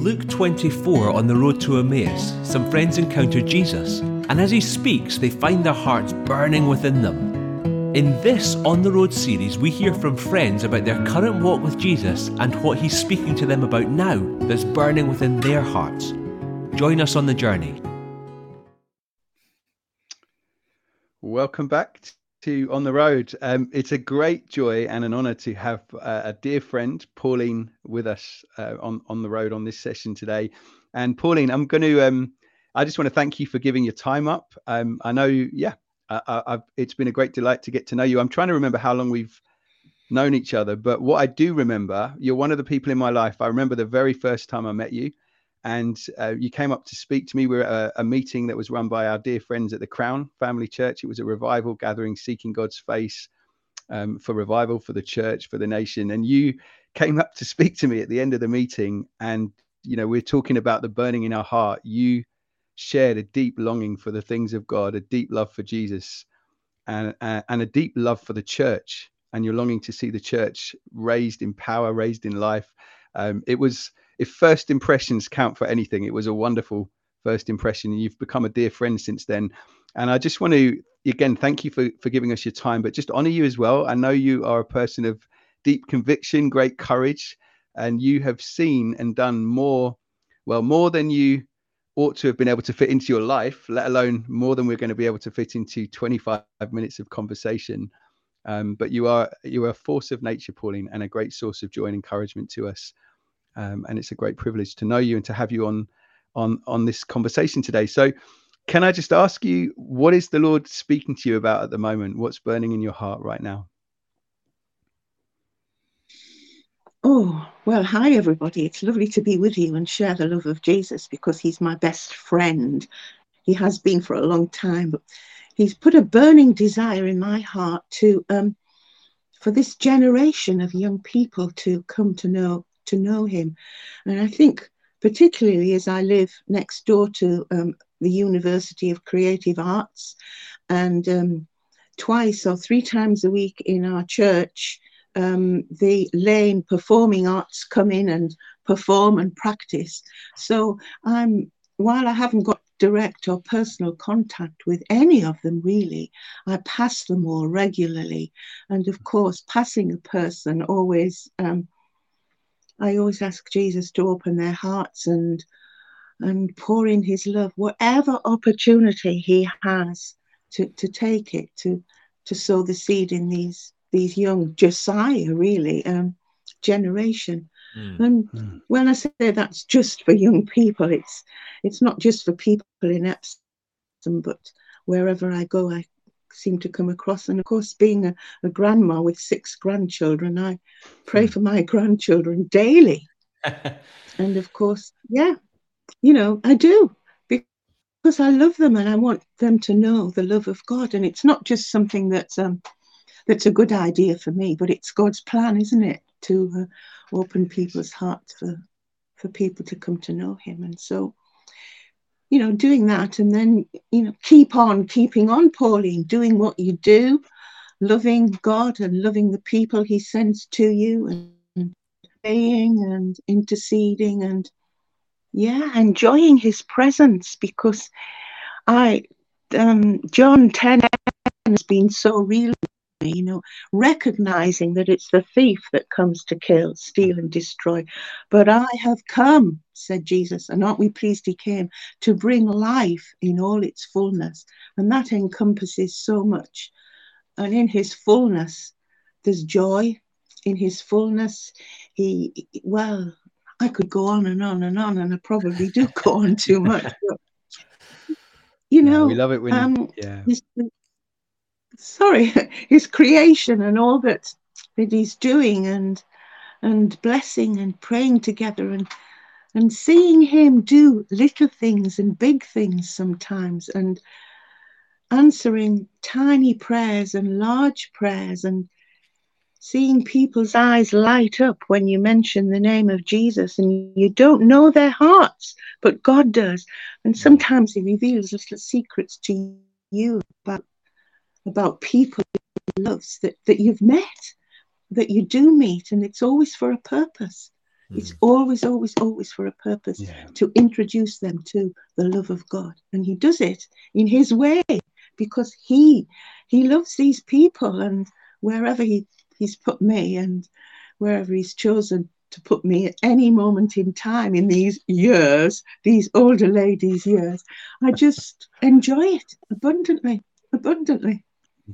In Luke 24, on the road to Emmaus, some friends encounter Jesus, and as he speaks, they find their hearts burning within them. In this On the Road series, we hear from friends about their current walk with Jesus and what he's speaking to them about now that's burning within their hearts. Join us on the journey. Welcome back to On the Road. Um, it's a great joy and an honor to have uh, a dear friend, Pauline, with us uh, on, on the road on this session today. And Pauline, I'm going to, um, I just want to thank you for giving your time up. Um, I know, yeah, I, it's been a great delight to get to know you. I'm trying to remember how long we've known each other, but what I do remember, you're one of the people in my life. I remember the very first time I met you and uh, you came up to speak to me. We were at a, a, meeting that was run by our dear friends at the Crown Family Church. It was a revival gathering, seeking God's face um, for revival for the church, for the nation. And you came up to speak to me at the end of the meeting, and you know we're talking about the burning in our heart. You shared a deep longing for the things of God, a deep love for Jesus, and uh, and a deep love for the church. And you're longing to see the church raised in power, raised in life. Um, it was if first impressions count for anything, it was a wonderful first impression. You've become a dear friend since then. And I just want to again thank you for for giving us your time, but just honor you as well. I know you are a person of deep conviction, great courage, and you have seen and done more, well, more than you ought to have been able to fit into your life, let alone more than we're going to be able to fit into 25 minutes of conversation. Um, but you are you are a force of nature, Pauline, and a great source of joy and encouragement to us um, and it's a great privilege to know you and to have you on on on this conversation today. So, can I just ask you, what is the Lord speaking to you about at the moment? What's burning in your heart right now? Oh, well, hi, everybody. It's lovely to be with you and share the love of Jesus because he's my best friend. He has been for a long time, but he's put a burning desire in my heart to, um, for this generation of young people to come to know to know him. And I think, particularly as I live next door to um, the University of Creative Arts, and um, twice or three times a week in our church, um, the Laine performing arts come in and perform and practice. So I'm while I haven't got direct or personal contact with any of them really, I pass them all regularly. And of course, passing a person always um, I always ask Jesus to open their hearts and and pour in his love, whatever opportunity he has to, to take it, to to sow the seed in these these young Josiah really um, generation. Mm. And mm. when I say that's just for young people, it's it's not just for people in Epsom, but wherever I go, I seem to come across. And of course, being a, a grandma with six grandchildren, I pray hmm. for my grandchildren daily. and of course, yeah, you know, I do because I love them and I want them to know the love of God. And it's not just something that's um, that's a good idea for me, but it's God's plan, isn't it, to uh, open people's hearts for for people to come to know Him. And so you know, doing that and then, you know, keep on keeping on, Pauline, doing what you do, loving God and loving the people He sends to you and praying and interceding and, yeah, enjoying His presence because I, um, John 10 has been so real recognizing that it's the thief that comes to kill, steal, and destroy. But I have come, said Jesus, and aren't we pleased he came to bring life in all its fullness? And that encompasses so much. And in his fullness, there's joy. In his fullness, he, well, I could go on and on and on, and I probably do go on too much. But, you know, yeah, we love it when um, yeah. Sorry, his creation and all that that he's doing and and blessing and praying together and and seeing him do little things and big things sometimes and answering tiny prayers and large prayers and seeing people's eyes light up when you mention the name of Jesus and you don't know their hearts, but God does. And mm. sometimes He reveals little secrets to you about about people loves that, that you've met, that you do meet, and it's always for a purpose. It's hmm. always, always, always for a purpose Yeah. to introduce them to the love of God. And he does it in his way because he he loves these people and wherever he, he's put me and wherever he's chosen to put me at any moment in time in these years, these older ladies' years, I just enjoy it abundantly, abundantly.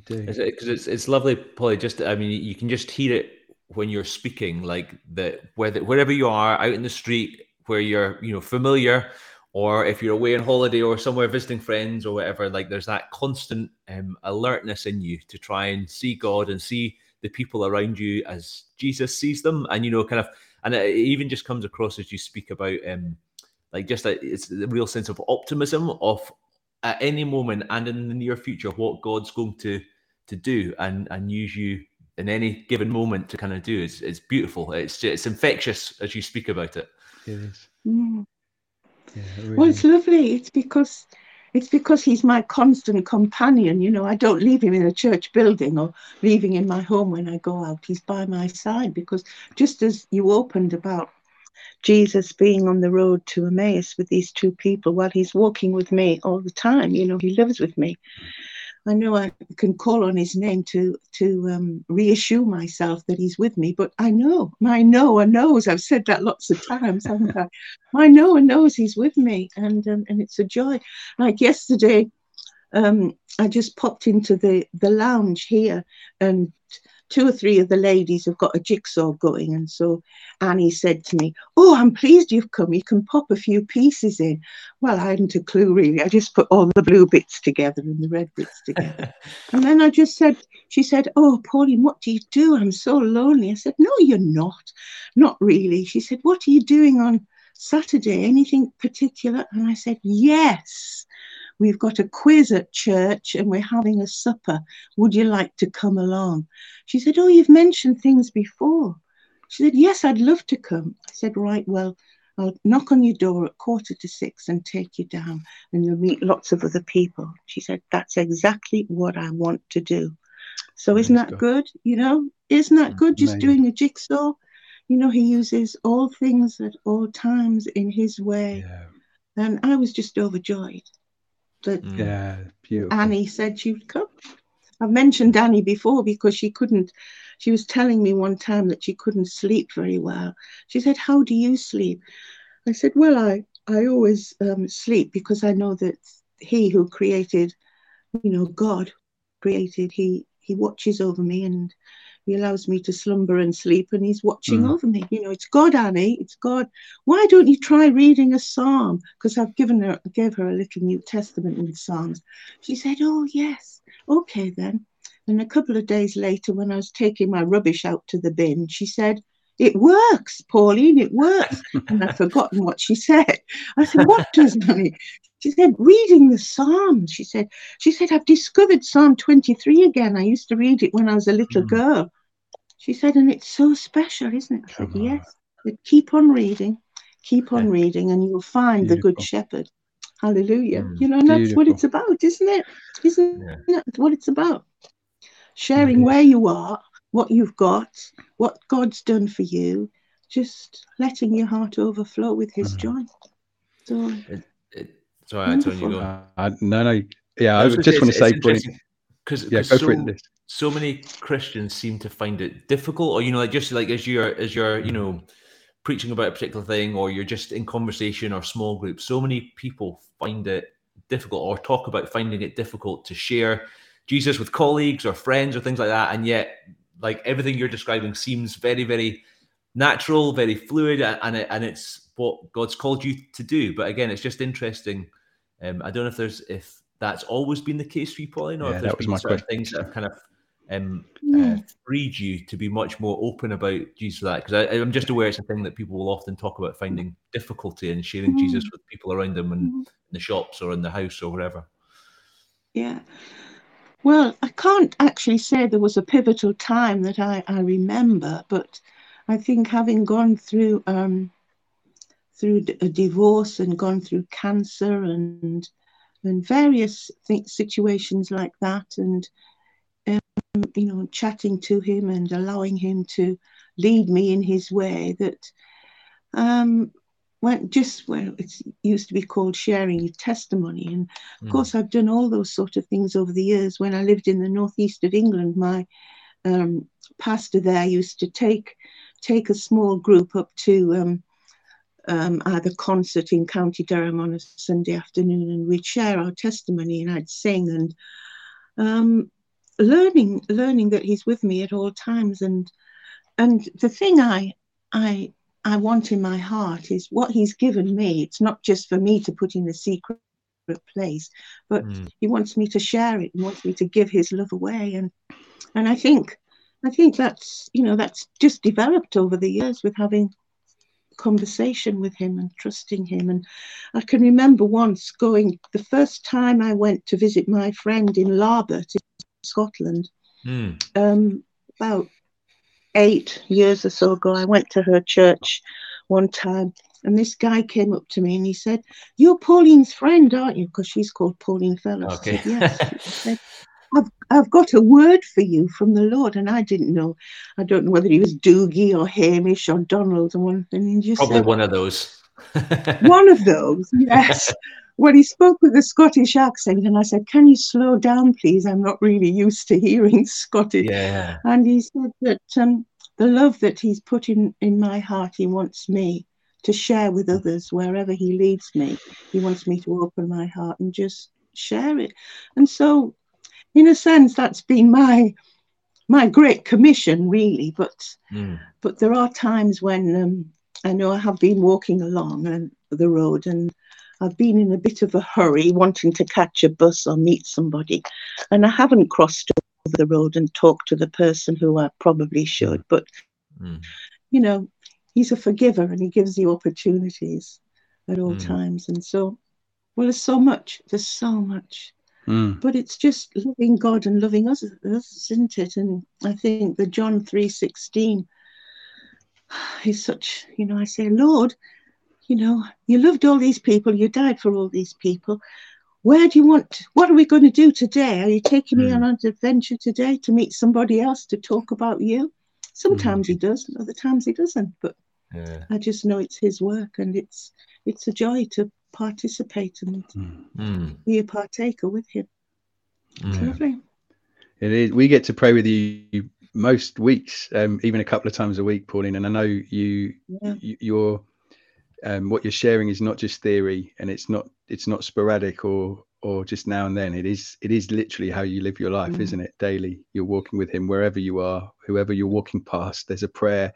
Because it's it's lovely, Polly. Just I mean, you can just hear it when you're speaking, like that whether wherever you are out in the street where you're you know familiar, or if you're away on holiday or somewhere visiting friends or whatever. Like there's that constant um, alertness in you to try and see God and see the people around you as Jesus sees them, and you know, kind of, and it even just comes across as you speak about um, like just a, it's the real sense of optimism of at any moment and in the near future what God's going to to do and and use you in any given moment to kind of do it's it's beautiful it's it's infectious as you speak about it It is. Mm. Yeah, it Well, really it's lovely. It's because it's because he's my constant companion. You know, I don't leave him in a church building or leaving in my home when I go out. He's by my side because just as you opened about Jesus being on the road to Emmaus with these two people, while he's walking with me all the time, you know, he lives with me. I know I can call on his name to to um, reassure myself that he's with me, but I know my knower knows. I've said that lots of times, haven't I? My knower knows he's with me, and um, and it's a joy. Like yesterday, um, I just popped into the the lounge here, and two or three of the ladies have got a jigsaw going, and so Annie said to me, "Oh, I'm pleased you've come. You can pop a few pieces in." Well, I hadn't a clue really. I just put all the blue bits together and the red bits together. And then I just said, she said, Oh, Pauline, what do you do? I'm so lonely. I said, No, you're not. Not really. She said, What are you doing on Saturday? Anything particular? And I said, Yes. We've got a quiz at church and we're having a supper. Would you like to come along? She said, Oh, you've mentioned things before. She said, Yes, I'd love to come. I said, Right, well, I'll knock on your door at quarter to six and take you down and you'll meet lots of other people. She said, That's exactly what I want to do. So isn't that good? You know, isn't that good? Just Amazing. doing a jigsaw. You know, he uses all things at all times in his way. Yeah. And I was just overjoyed that. Yeah. Beautiful. Annie said she would come. I've mentioned Annie before because she couldn't, she was telling me one time that she couldn't sleep very well. She said, How do you sleep? I said, Well, I, I always um, sleep because I know that he who created, you know, God created, he, he watches over me and he allows me to slumber and sleep and he's watching Mm. over me. You know, it's God, Annie, it's God. Why don't you try reading a psalm? Because I've given her, I gave her a little New Testament with psalms. She said, Oh, yes. Okay, then. And a couple of days later, when I was taking my rubbish out to the bin, she said, It works, Pauline, it works. And I've forgotten what she said. I said, What does, Annie? She said, reading the Psalms. She said, she said, I've discovered Psalm 23 again. I used to read it when I was a little Mm. girl. She said, and it's so special, isn't it? I said, Come yes. But keep on reading, keep on Yeah. reading, and you'll find the good shepherd. Hallelujah. Mm. You know, and that's what it's about, isn't it? Isn't Yeah. that what it's about? Sharing It is. where you are, what you've got, what God's done for you, just letting your heart overflow with his Mm. joy. So It- sorry Antonio you go Uh, I, no, no. Yeah, I, was just gonna want to say, because yeah, go so, for it. So many Christians seem to find it difficult, or you know, like just like as you're as you're you know preaching about a particular thing, or you're just in conversation or small groups. So many people find it difficult, or talk about finding it difficult to share Jesus with colleagues or friends or things like that, and yet like everything you're describing seems very very natural, very fluid, and it, and it's what God's called you to do. But again, it's just interesting. Um, I don't know if there's if that's always been the case for you, Pauline, or Yeah, if there's been of question. things that have kind of um, Yeah. uh, freed you to be much more open about Jesus that. Because I'm just aware it's a thing that people will often talk about finding difficulty in sharing Jesus Mm. with people around them and Mhm. in the shops or in the house or wherever. Yeah. Well, I can't actually say there was a pivotal time that I, I remember, but I think having gone through um, through a divorce and gone through cancer and and various th- situations like that, and you know, chatting to him and allowing him to lead me in his way, that um, went just well, it used to be called sharing your testimony. And of mm. course, I've done all those sort of things over the years. When I lived in the northeast of England, my um, pastor there used to take take a small group up to um, um, either Consett in County Durham on a Sunday afternoon, and we'd share our testimony, and I'd sing and um, learning learning that He's with me at all times. And and the thing I I I want in my heart is what He's given me. It's not just for me to put in a secret place, but mm. He wants me to share it. He wants me to give His love away, and and I think I think that's you know that's just developed over the years with having conversation with him and trusting him. And I can remember once going the first time I went to visit my friend in Larbert Scotland, mm. um, about eight years or so ago. I went to her church one time. And this guy came up to me and he said, You're Pauline's friend, aren't you? Because she's called Pauline Fellows. Okay. Said, yes. I've, I've got a word for you from the Lord. And I didn't know. I don't know whether he was Doogie or Hamish or Donald or one thing. Probably said, one of those. one of those, yes. When he spoke with a Scottish accent, and I said, Can you slow down, please? I'm not really used to hearing Scottish. Yeah. And he said that um, the love that he's put in, in my heart, he wants me to share with others wherever he leads me. He wants me to open my heart and just share it. And so in a sense, that's been my my great commission, really. But mm. but there are times when um, I know I have been walking along and the road and I've been in a bit of a hurry, wanting to catch a bus or meet somebody, and I haven't crossed over the road and talked to the person who I probably should. But mm. you know, he's a forgiver and he gives you opportunities at all mm. times. And so, well, there's so much. There's so much Mm. But it's just loving God and loving us, isn't it? And I think the John 3.16 is such, you know, I say, Lord, you know, you loved all these people, you died for all these people. Where do you want, what are we going to do today? Are you taking mm. me on an adventure today to meet somebody else to talk about you? Sometimes mm. he does, other times he doesn't. But yeah. I just know it's his work and it's it's a joy to participate and mm. be a partaker with him. It's mm. lovely. It is. We get to pray with you most weeks, um, even a couple of times a week, Pauline. And I know you, yeah. you you're, um, what you're sharing is not just theory, and it's not it's not sporadic or or just now and then. It is it is literally how you live your life, mm. isn't it? Daily, you're walking with Him wherever you are, whoever you're walking past. There's a prayer,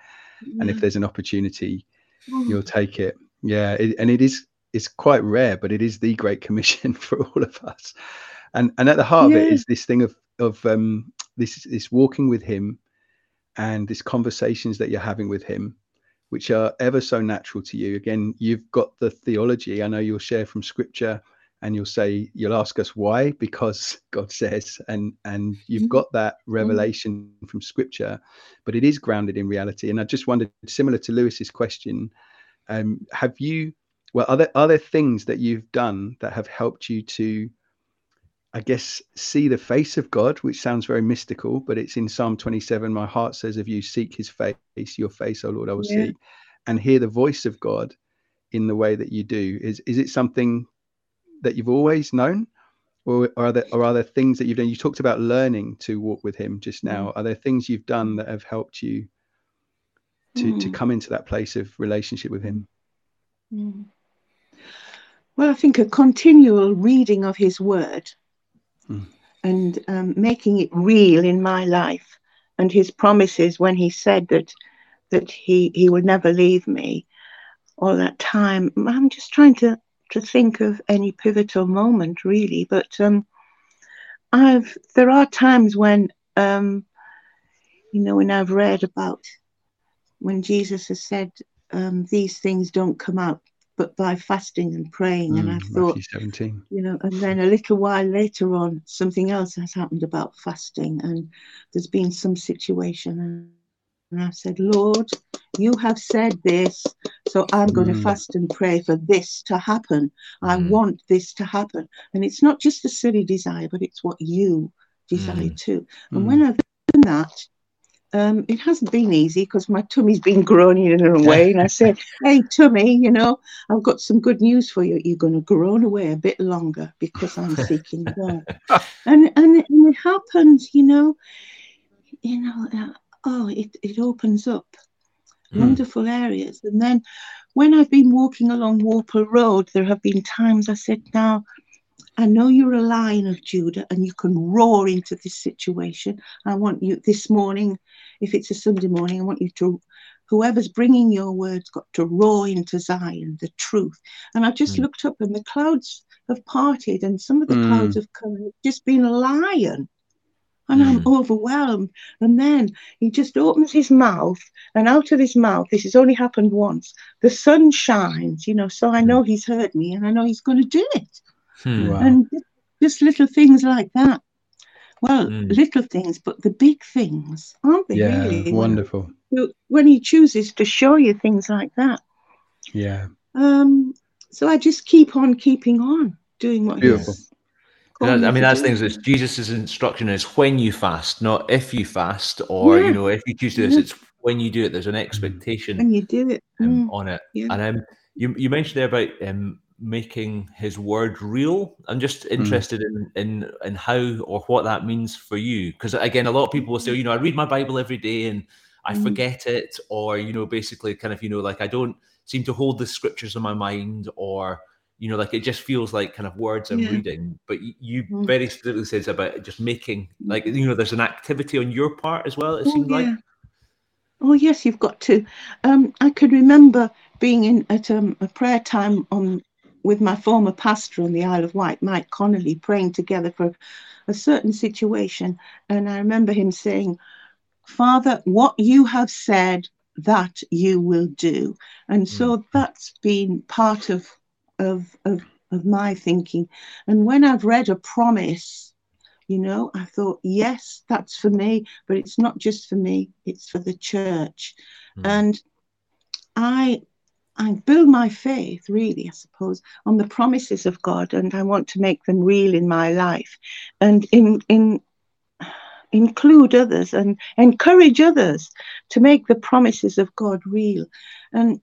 and if there's an opportunity, mm. you'll take it. Yeah, it, and it is it's quite rare, but it is the Great Commission for all of us. And and at the heart yeah. of it is this thing of of um, this this walking with Him, and this conversations that you're having with Him, which are ever so natural to you. Again, you've got the theology. I know you'll share from Scripture, and you'll say you'll ask us why because God says, and and you've mm-hmm. got that revelation from Scripture, but it is grounded in reality. And I just wondered, similar to Lewis's question, um, have you well are there are there things that you've done that have helped you to i guess see the face of god which sounds very mystical but it's in psalm 27 my heart says if you seek his face your face O lord i will yeah. seek and hear the voice of god in the way that you do is is it something that you've always known or are there or are there things that you've done you talked about learning to walk with him just now mm. are there things you've done that have helped you to mm. to come into that place of relationship with him mm. Well, I think a continual reading of his word mm. and um, making it real in my life and his promises when he said that that he, he would never leave me all that time. I'm just trying to, to think of any pivotal moment really, but um, I've there are times when um, you know when I've read about when Jesus has said um, these things don't come out but by fasting and praying. Mm, and I thought, 17. you know, and then a little while later on, something else has happened about fasting, and there's been some situation. And, I said, Lord, you have said this, so I'm going mm. to fast and pray for this to happen. I mm. want this to happen. And it's not just a silly desire, but it's what you desire mm. too. And mm. when I've done that, um, it hasn't been easy because my tummy's been groaning in a way. And I said, Hey, tummy, you know, I've got some good news for you. You're going to groan away a bit longer because I'm seeking God. and, and, and it happens, you know, you know, uh, oh, it, it opens up mm. wonderful areas. And then when I've been walking along Worple Road, there have been times I said, Now, I know you're a lion of Judah and you can roar into this situation. I want you this morning, if it's a Sunday morning, I want you to, whoever's bringing your words, got to roar into Zion, the truth. And I just mm. looked up and the clouds have parted and some of the mm. clouds have come and just been a lion. And mm. I'm overwhelmed. And then he just opens his mouth, and out of his mouth, this has only happened once, the sun shines, you know. So I know he's heard me and I know he's going to do it. Hmm. Wow. And just little things like that. Well, mm. little things, but the big things, aren't they? Yeah, really? wonderful. When he chooses to show you things like that. Yeah. Um. So I just keep on keeping on doing what Beautiful. He's I mean, that's things. It's Jesus' instruction is when you fast, not if you fast, or yeah. you know, if you choose to do this. It's when you do it. There's an expectation. When you do it um, mm. on it. Yeah. And um, you you mentioned there about um, making his word real. I'm just hmm. interested mm. in in in how or what that means for you. Because again, a lot of people will say, you know, I read my Bible every day and I mm. forget it, or you know, basically, kind of, you know, like I don't seem to hold the scriptures in my mind, or you know, like it just feels like kind of words I'm yeah. reading. But you, you mm. very specifically says about just making, like you know, there's an activity on your part as well. It oh, seems yeah. like. Oh yes, you've got to. Um, I could remember being in at um, a prayer time on with my former pastor on the Isle of Wight, Mike Connolly, praying together for a certain situation. And I remember him saying, Father, what you have said, that you will do. And so mm. that's been part of, of, of, of my thinking. And when I've read a promise, you know, I thought, yes, that's for me, but it's not just for me, it's for the church. Mm. And I I build my faith, really, I suppose, on the promises of God, and I want to make them real in my life, and in in include others and encourage others to make the promises of God real. And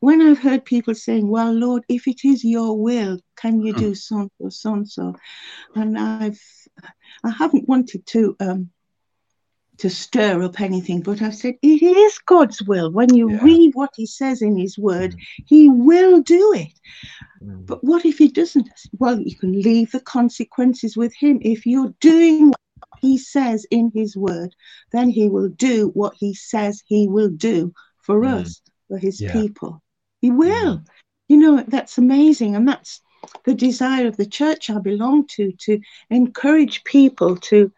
when I've heard people saying, "Well, Lord, if it is Your will, can you do so and so, so and so," and I've I haven't wanted to um, to stir up anything, but I've said it is God's will. When you yeah. read what He says in His Word, mm. He will do it. Mm. But what if He doesn't? Well, you can leave the consequences with Him. If you're doing what He says in His Word, then He will do what He says He will do for mm. us, for His yeah. people. He will. Mm. You know, that's amazing. And that's the desire of the church I belong to, to encourage people to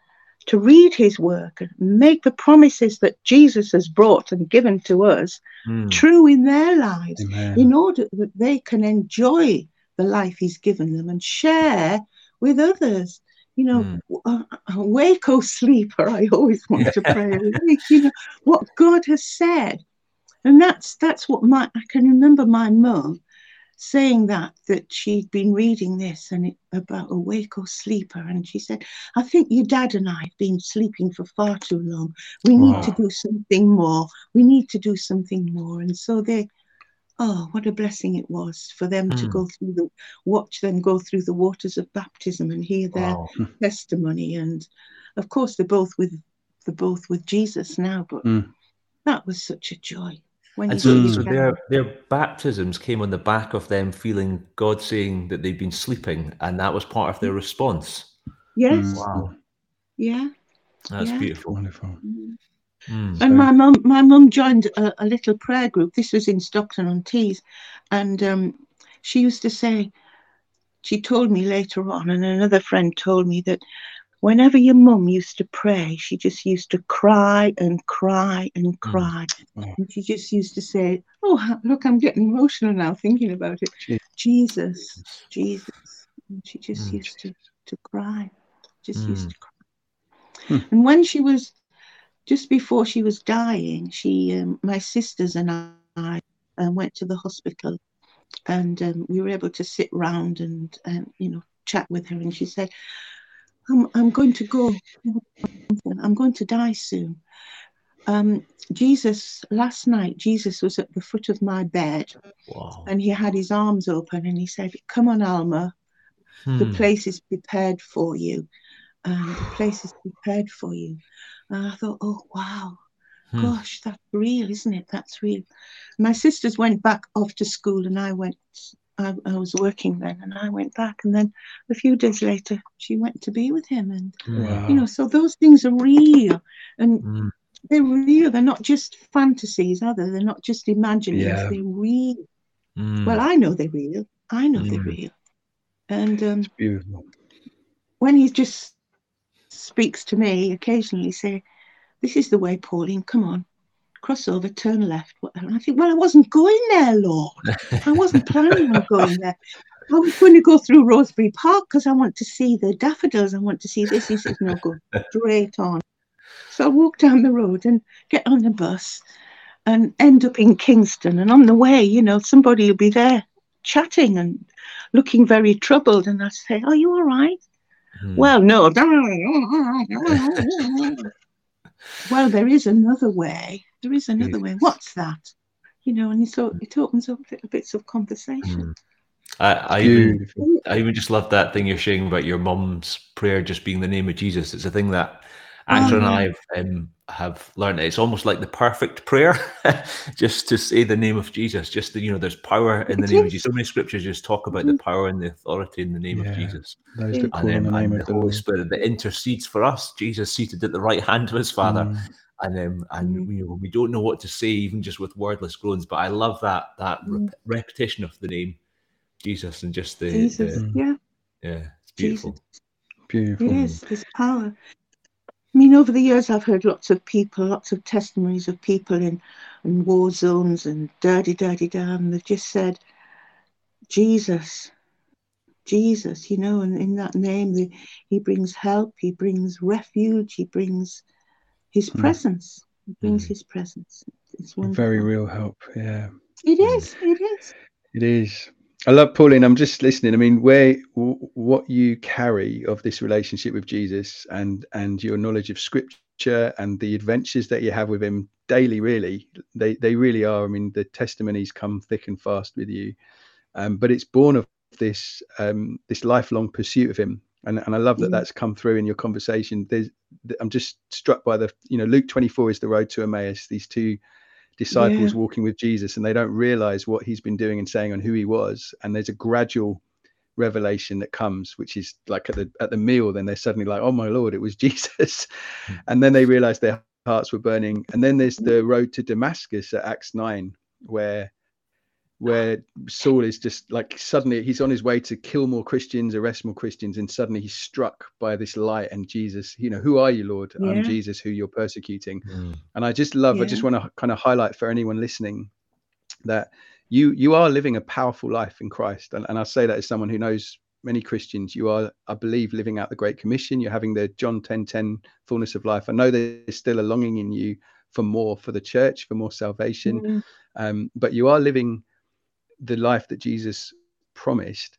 to read his work and make the promises that Jesus has brought and given to us mm. true in their lives Amen. in order that they can enjoy the life he's given them and share with others. You know, mm. uh, awake, O sleeper. I always want to pray awake. You know what God has said, and that's that's what my I can remember my mum saying that that she'd been reading this and it, about awake or sleeper and she said i think your dad and i have been sleeping for far too long we wow. need to do something more we need to do something more and so they oh what a blessing it was for them mm. to hmm. go through the watch them go through the waters of baptism and hear their wow. testimony and of course they're both with they're both with jesus now but mm. that was such a joy when and so, so their their baptisms came on the back of them feeling God saying that they've been sleeping, and that was part of their response. Yes. Mm. Wow. Yeah. That's yeah. beautiful. Wonderful. Mm. Mm, and my mum, my mum joined a, a, little prayer group. This was in Stockton on Tees, and um, she used to say, she told me later on, and another friend told me that whenever your mum used to pray, she just used to cry and cry and mm. cry. Mm. And she just used to say, Oh, look, I'm getting emotional now thinking about it. Jesus, Jesus. And she just mm. used to, to cry, just mm. used to cry. Hmm. And when she was, just before she was dying, she, um, my sisters and I um, went to the hospital and um, we were able to sit round and, and, you know, chat with her. And she said, I'm, I'm going to go. I'm going to die soon. um, Jesus, last night, Jesus was at the foot of my bed Wow. and he had his arms open and he said, Come on, Alma, the Hmm. place is prepared for you. Um, the place is prepared for you. And I thought, Oh, wow, Hmm. gosh, that's real, isn't it? That's real. My sisters went back off to school and I went, I, I was working then and I went back. And then a few days later, she went to be with him. And, Wow. you know, so those things are real. And Hmm. they're real. They're not just fantasies, are they? They're not just imaginings. Yeah. They're real. Hmm. Well, I know they're real. I know they're Mm. real. And um, when he just speaks to me, occasionally say, "This is the way, Pauline. Come on, cross over, turn left." And I think, well, I wasn't going there, Lord. I wasn't planning on going there. I was going to go through Rosebery Park because I want to see the daffodils. I want to see this. He says, "No, go straight on." So I walk down the road and get on the bus and end up in Kingston. And on the way, you know, somebody will be there chatting and looking very troubled. And I say, Are you all right? Hmm. Well, no. well, there is another way. There is another way. What's that? You know, and so it opens up little bits of conversation. Hmm. I, I even I even just love that thing you're saying about your mom's prayer just being the name of Jesus. It's a thing that Axel and Oh, I have, um, have learned. It's almost like the perfect prayer, just to say the name of Jesus. Just the, you know, there's power in the It name of. Jesus. So many scriptures just talk about the power and the authority in the name Yeah. of Jesus, Those that And, call on and, the um, name and of the the Holy Spirit that intercedes for us. Jesus seated at the right hand of His Father, Mm. And um, and Mhm. you know, we don't know what to say, even just with wordless groans. But I love that that Mm. rep- repetition of the name Jesus and just the, Jesus, the Mm. yeah, yeah, it's Jesus. beautiful. Beautiful. It is. There's power. I mean, over the years, I've heard lots of people, lots of testimonies of people in, in war zones and dirty, dirty, da, and they've just said, Jesus, Jesus, you know, and in that name, the, he brings help, he brings refuge, he brings his Hmm. presence. He brings Hmm. his presence. It's wonderful. Very real help. Yeah. It is. It is. It is. I love Pauline. I'm just listening. I mean, where w- what you carry of this relationship with Jesus and and your knowledge of Scripture and the adventures that you have with Him daily, really, they they really are. I mean, the testimonies come thick and fast with you, um, but it's born of this um, this lifelong pursuit of Him. And, and I love that Mm. that's come through in your conversation. There's, I'm just struck by the, you know, Luke 24 is the road to Emmaus. These two disciples Yeah. walking with Jesus and they don't realize what he's been doing and saying and who he was and there's a gradual revelation that comes which is like at the at the meal then they're suddenly like oh my lord it was Jesus Mm. and then they realize their hearts were burning and then there's the road to Damascus at Acts 9 where where Saul is just like suddenly he's on his way to kill more Christians, arrest more Christians, and suddenly he's struck by this light and Jesus, you know, who are you, Lord? I'm Jesus, who you're persecuting. Hmm. And I just love, I just want to kind of highlight for anyone listening that you you are living a powerful life in Christ. And, and I say that as someone who knows many Christians, you are, I believe, living out the Great Commission. You're having the John 10 10 fullness of life. I know there's still a longing in you for more for the church, for more salvation. Mm. Um, but you are living the life that Jesus promised.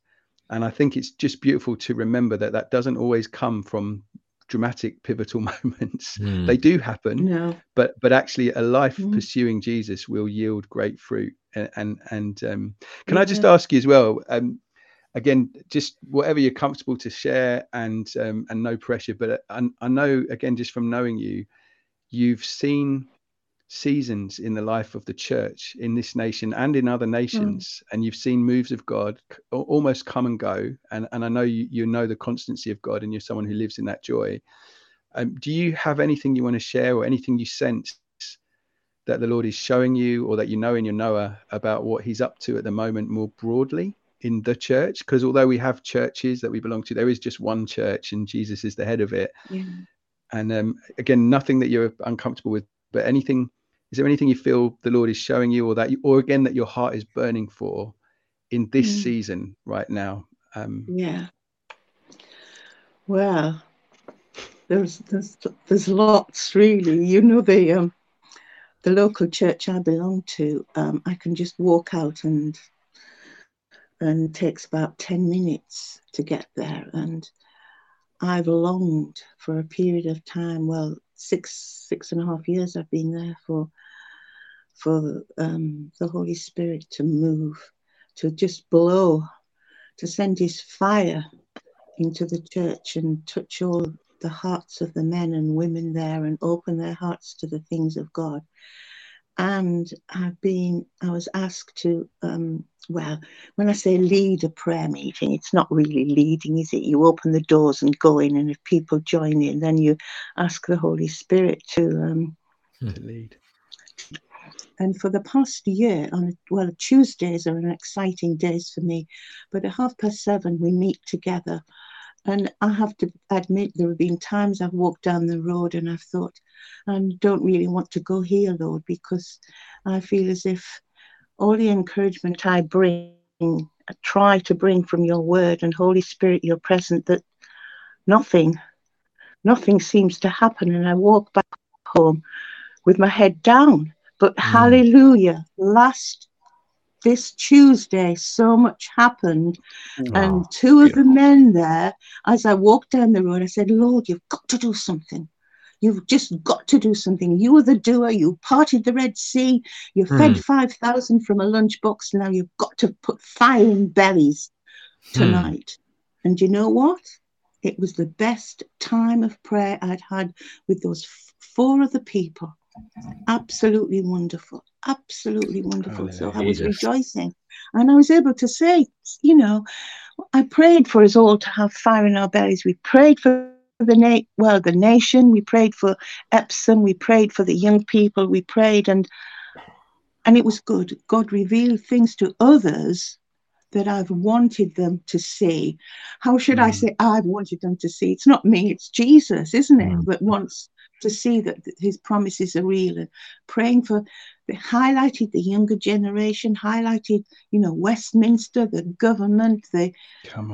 And I think it's just beautiful to remember that that doesn't always come from dramatic pivotal moments. Hmm. They do happen, No. but but actually a life Mm. pursuing Jesus will yield great fruit. And and, and um, can I just ask you as well? Um, again, just whatever you're comfortable to share, and um, and no pressure. But I, I know again, just from knowing you, you've seen seasons in the life of the church in this nation and in other nations and you've seen moves of god almost come and go and and i know you, you know the constancy of god and you're someone who lives in that joy. Um, do you have anything you want to share or anything you sense that the lord is showing you or that you know in your knower about what he's up to at the moment more broadly in the church? Because although we have churches that we belong to there is just one church and jesus is the head of it. Yeah. and um, again nothing that you're uncomfortable with but anything is there anything you feel the lord is showing you or that you, or again that your heart is burning for in this Mm. season right now um Yeah. Well, there's there's there's lots really. You know the um the local church I belong to. Um, I can just walk out and and it takes about ten minutes to get there. And I've longed for a period of time. Well, six six and a half years I've been there for for um, the Holy Spirit to move, to just blow, to send His fire into the church and touch all the hearts of the men and women there and open their hearts to the things of God. And I've been, I was asked to, um, well, when I say lead a prayer meeting, it's not really leading, is it? You open the doors and go in, and if people join in, then you ask the Holy Spirit to, um, to lead. And for the past year, on well, Tuesdays are an exciting days for me, but at half past seven we meet together and I have to admit, there have been times I've walked down the road and I've thought, I don't really want to go here, Lord, because I feel as if all the encouragement I bring, I try to bring from your word and Holy Spirit, you're present, that nothing, nothing seems to happen. And I walk back home with my head down. But mm. hallelujah, last this Tuesday, so much happened. Oh, and two of the men there, as I walked down the road, I said, Lord, you've got to do something. You've just got to do something. You are the doer. You parted the Red Sea. You mm. fed 5,000 from a lunchbox. Now you've got to put fire in bellies hmm. tonight. Mm. And you know what? It was the best time of prayer I'd had with those four other people. Absolutely wonderful absolutely wonderful. so I was rejoicing. And I was able to say, you know, I prayed for us all to have fire in our bellies. We prayed for the na- well, the nation. We prayed for Epsom. We prayed for the young people. We prayed, and and it was good. God revealed things to others that I've wanted them to see. How should mm. I say I've wanted them to see? It's not me. It's Jesus, isn't it? Mm. That wants to see that his promises are real and praying for they highlighted the younger generation highlighted you know westminster the government the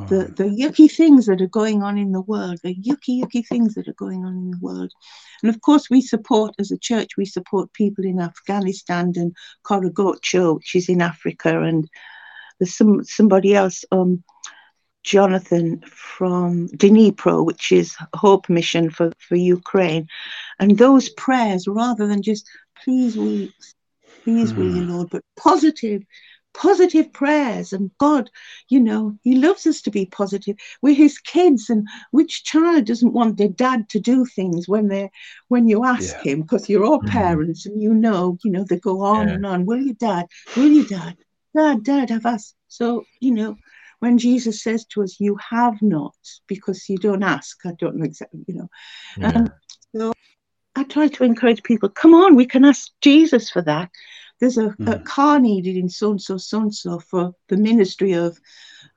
the, the yucky things that are going on in the world the yucky yucky things that are going on in the world. And of course we support as a church we support people in afghanistan and Korogocho, which is in africa and there's some somebody else um Jonathan from Dnipro, which is Hope Mission for, for Ukraine. And those prayers, rather than just, please, we, please, mm. will you, Lord, but positive, positive prayers. And God, you know, He loves us to be positive. We're His kids, and which child doesn't want their dad to do things when they're when you ask yeah. him? Because you're all mm. parents, and you know, you know, they go on yeah. and on. Will you, Dad? Will you, Dad? Dad, Dad, have us. So you know when Jesus says to us, You have not because you don't ask, I don't know exactly, you know. Yeah. Um, so I try to encourage people, come on, we can ask Jesus for that. There's a, mm. a car needed in so and so, so and so for the ministry of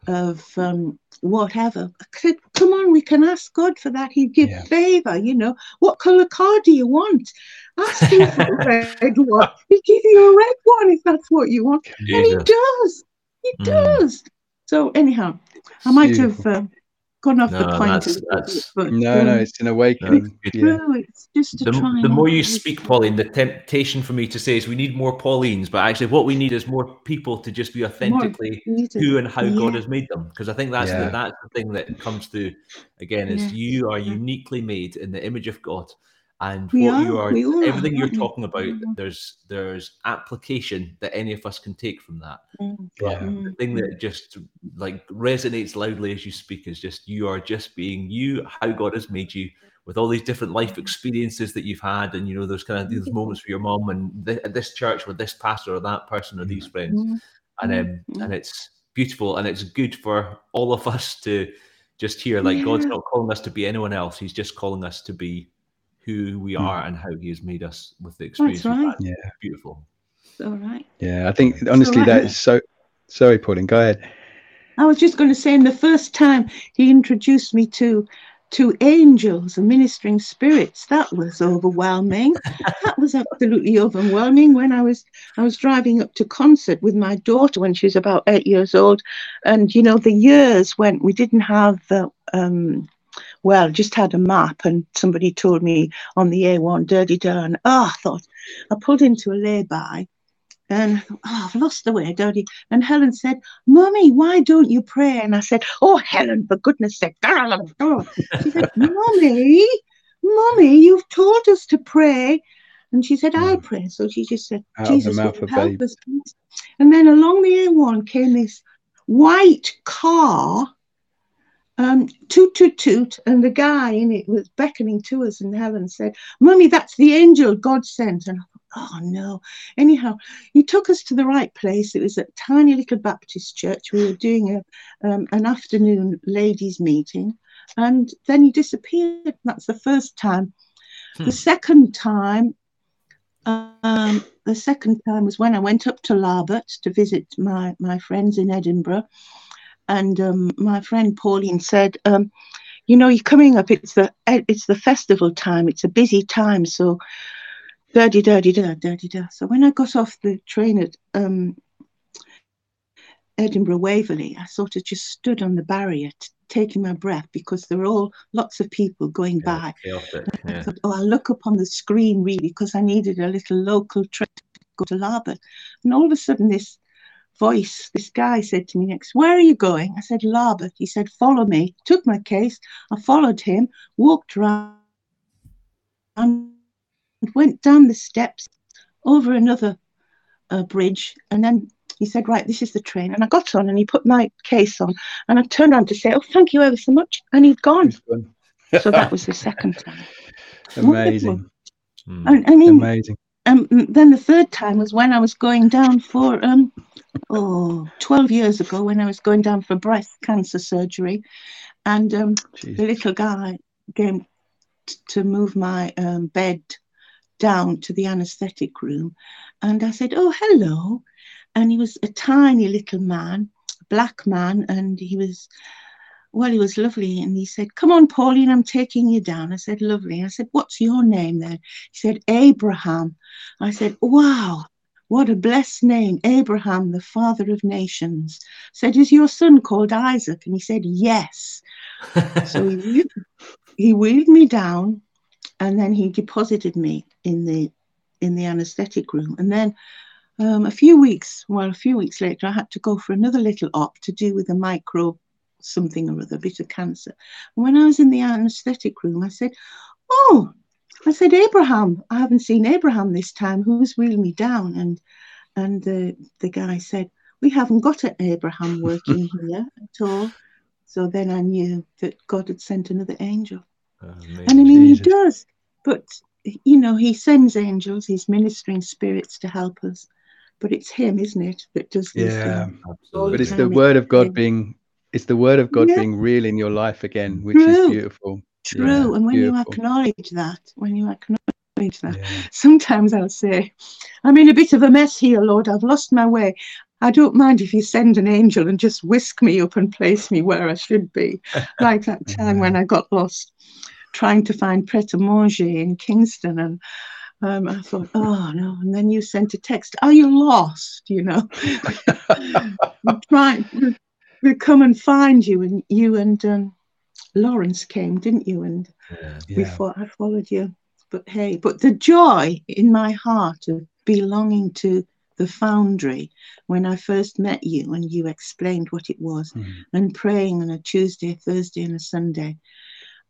of um, whatever. Said, come on, we can ask God for that. He'd give yeah. favor, you know. What color car do you want? Ask him for a red one. He'd give you a red one if that's what you want. Jesus. And he does. He mm. does. So anyhow, I might Beautiful. have uh, gone off no, the point. That's, that's, but, no, um, no, it's an awakening. yeah. it's just the, the more you speak, Pauline, the temptation for me to say is we need more Paulines, but actually, what we need is more people to just be authentically who and how yeah. God has made them. Because I think that's yeah. the, that's the thing that comes through. Again, is you are uniquely made in the image of God and we what are, you are, everything you're talking about mm-hmm. there's there's application that any of us can take from that mm-hmm. but the thing that just like resonates loudly as you speak is just you are just being you how god has made you with all these different life experiences that you've had and you know those kind of those moments with your mom and th- this church with this pastor or that person or these friends mm-hmm. and um, and it's beautiful and it's good for all of us to just hear like yeah. god's not calling us to be anyone else he's just calling us to be who we hmm. are and how he has made us with the experience. That's right. Yeah, beautiful. All right. Yeah, I think honestly right. that is so. Sorry, Pauline. Go ahead. I was just going to say, in the first time he introduced me to to angels and ministering spirits, that was overwhelming. that was absolutely overwhelming. When I was I was driving up to Consett with my daughter when she was about eight years old, and you know the years went. We didn't have the um, well, just had a map and somebody told me on the A1, dirty darn. Oh, I thought, I pulled into a lay-by and oh, I've lost the way, dirty. And Helen said, Mummy, why don't you pray? And I said, Oh, Helen, for goodness sake. Darling, she said, Mummy, Mummy, you've told us to pray. And she said, I'll hmm. pray. So she just said, Out Jesus, help babes. us. please." And then along the A1 came this white car, um, toot, toot, toot. And the guy in it was beckoning to us. And Helen said, Mummy, that's the angel God sent. And I thought, oh no. Anyhow, he took us to the right place. It was a tiny little Baptist church. We were doing a, um, an afternoon ladies' meeting. And then he disappeared. That's the first time. Hmm. The second time, um, the second time was when I went up to Larbert to visit my, my friends in Edinburgh. And um, my friend Pauline said, um, you know, you're coming up, it's the it's the festival time, it's a busy time, so da di da di da da da. So when I got off the train at um, Edinburgh Waverley, I sort of just stood on the barrier, t- taking my breath because there were all lots of people going by. Chaotic, I yeah. thought, oh, I'll look up on the screen really because I needed a little local train to go to Larbert. And all of a sudden, this voice, this guy said to me next, Where are you going? I said, Larbert. He said, Follow me. Took my case. I followed him, walked around, and went down the steps over another uh, bridge. And then he said, Right, this is the train. And I got on and he put my case on. And I turned around to say, Oh, thank you ever so much. And he'd gone. So that was the second time. amazing, Mm. I, I mean, amazing. Um, then the third time was when I was going down for um, oh, 12 years ago when I was going down for breast cancer surgery, and um, the little guy came t- to move my um, bed down to the anaesthetic room, and I said, "Oh, hello," and he was a tiny little man, a black man, and he was. Well, he was lovely, and he said, "Come on, Pauline, I'm taking you down." I said, "Lovely." I said, "What's your name then?" He said, "Abraham." I said, "Wow, what a blessed name, Abraham, the father of nations." I said, "Is your son called Isaac?" And he said, "Yes." So he wheeled, he wheeled me down, and then he deposited me in the in the anaesthetic room. And then um, a few weeks, well, a few weeks later, I had to go for another little op to do with a micro something or other, a bit of cancer. And when I was in the anaesthetic room, I said, "Oh." I said, Abraham, I haven't seen Abraham this time. Who's wheeled me down? And and the, the guy said, We haven't got an Abraham working here at all. So then I knew that God had sent another angel. Amazing. And I mean, Jesus. He does, but you know, He sends angels, He's ministering spirits to help us. But it's Him, isn't it, that does this? Yeah, things. Absolutely. but it's the word of God Yeah. being it's the word of God Yeah. being real in your life again, which is beautiful. True. Yeah, and when beautiful. you acknowledge that, when you acknowledge that, Yeah. sometimes I'll say, I'm in a bit of a mess here, Lord. I've lost my way. I don't mind if you send an angel and just whisk me up and place me where I should be. Like that time when I got lost trying to find Pret a Manger in Kingston. And um, I thought, oh no. And then you sent a text, Are you lost? You know, we try, we, we come and find you. And you and um, Lawrence came, didn't you? And Yeah. we Yeah. fought, I followed you. But hey, but the joy in my heart of belonging to the foundry when I first met you and you explained what it was Mm. and praying on a Tuesday, Thursday, and a Sunday.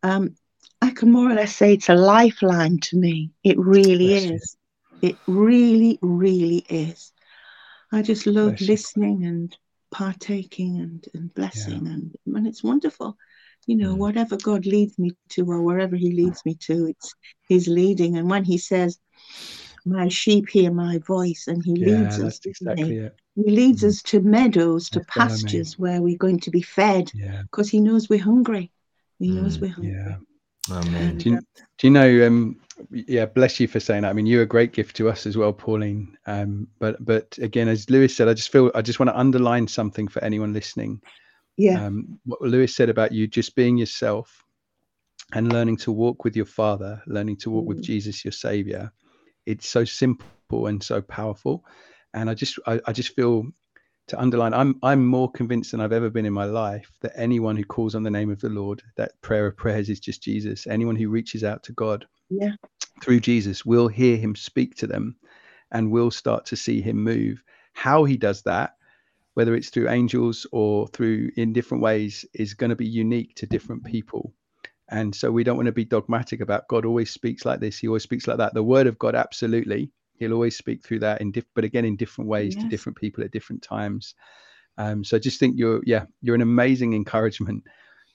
Um, I can more or less say it's a lifeline to me. It really Bless you. is. It really, really is. I just love Bless you. listening and partaking and, and blessing and, and it's wonderful. You know, Mm. whatever God leads me to or wherever he leads me to, it's he's leading. And when he says, My sheep hear my voice, and he Yeah, leads us, doesn't he? exactly. He leads Mhm. us to meadows, to They follow me. pastures where we're going to be fed Yeah, because he knows we're hungry. He knows Mm, we're hungry. Do you, do you know? Um, yeah, bless you for saying that. I mean, you're a great gift to us as well, Pauline. Um, but but again, as Lewis said, I just feel I just want to underline something for anyone listening. Yeah. Um, what Lewis said about you just being yourself and learning to walk with your Father, learning to walk with Mm. Jesus, your Savior. It's so simple and so powerful. And I just I, I just feel to underline I'm I'm more convinced than I've ever been in my life that anyone who calls on the name of the Lord, that prayer of prayers is just Jesus. Anyone who reaches out to God Yeah. through Jesus will hear him speak to them and will start to see him move. How he does that, whether it's through angels or through in different ways, is going to be unique to different people. And so we don't want to be dogmatic about God always speaks like this, he always speaks like that. The word of God, absolutely. He'll always speak through that in diff- but again in different ways yes. to different people at different times. Um, so I just think you're yeah, you're an amazing encouragement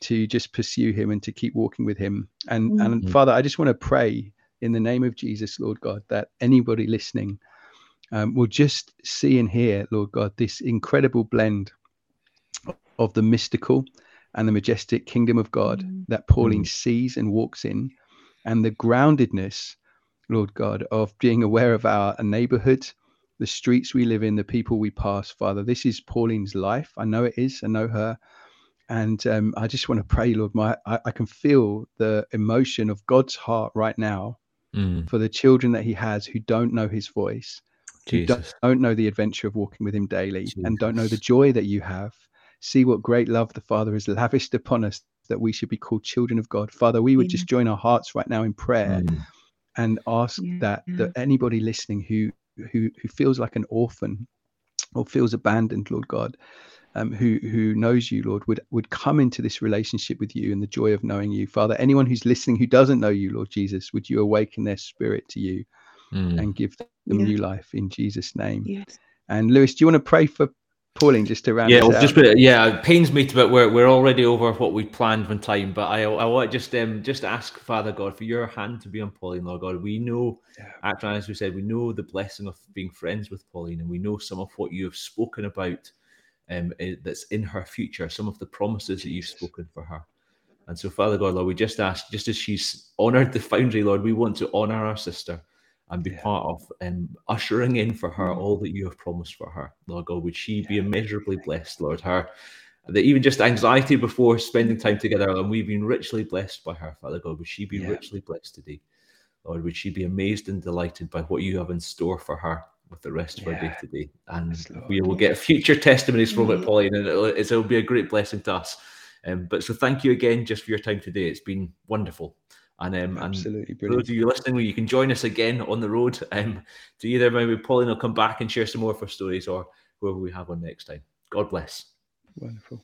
to just pursue him and to keep walking with him. And mm-hmm. and Father, I just want to pray in the name of Jesus, Lord God, that anybody listening um, will just see and hear, Lord God, this incredible blend of the mystical and the majestic kingdom of God mm. that Pauline mm. sees and walks in, and the groundedness, Lord God, of being aware of our neighborhood, the streets we live in, the people we pass, Father. This is Pauline's life. I know it is. I know her. And um, I just want to pray, Lord, my I, I, can feel the emotion of God's heart right now mm. for the children that He has who don't know His voice, who don't, don't, know the adventure of walking with Him daily, Jesus. and don't know the joy that you have see what great love the Father has lavished upon us that we should be called children of God. Father, we would just join our hearts right now in prayer mm. And ask yeah, that, yeah. that anybody listening who, who who feels like an orphan or feels abandoned, Lord God, um, who who knows you, Lord, would would come into this relationship with you and the joy of knowing you, Father. Anyone who's listening who doesn't know you, Lord Jesus, would you awaken their spirit to you mm. and give them yeah. new life in Jesus' name? Yes. And Lewis, do you want to pray for Pauline, just to round yeah, well, just yeah, it pains me to but we're we're already over what we planned one time. But I I want just um just ask Father God for your hand to be on Pauline, Lord God. We know, actually, as we said, we know the blessing of being friends with Pauline, and we know some of what you have spoken about, um, that's in her future, some of the promises that you've spoken for her. And so, Father God, Lord, we just ask, just as she's honoured the foundry, Lord, we want to honour our sister and be yeah. part of um, ushering in for her mm. all that you have promised for her. Lord God, would she be immeasurably blessed, Lord? Her that even just anxiety before spending time together, and we've been richly blessed by her, Father God. Would she be yeah. richly blessed today? Lord, would she be amazed and delighted by what you have in store for her with the rest of yeah. her day today? And yes, we will get future testimonies from it, Pauline, and it'll, it'll be a great blessing to us. Um, but so thank you again just for your time today. It's been wonderful. And um, absolutely and those of you listening, you can join us again on the road um, to either maybe Pauline will come back and share some more of her stories or whoever we have on next time. God bless. Wonderful.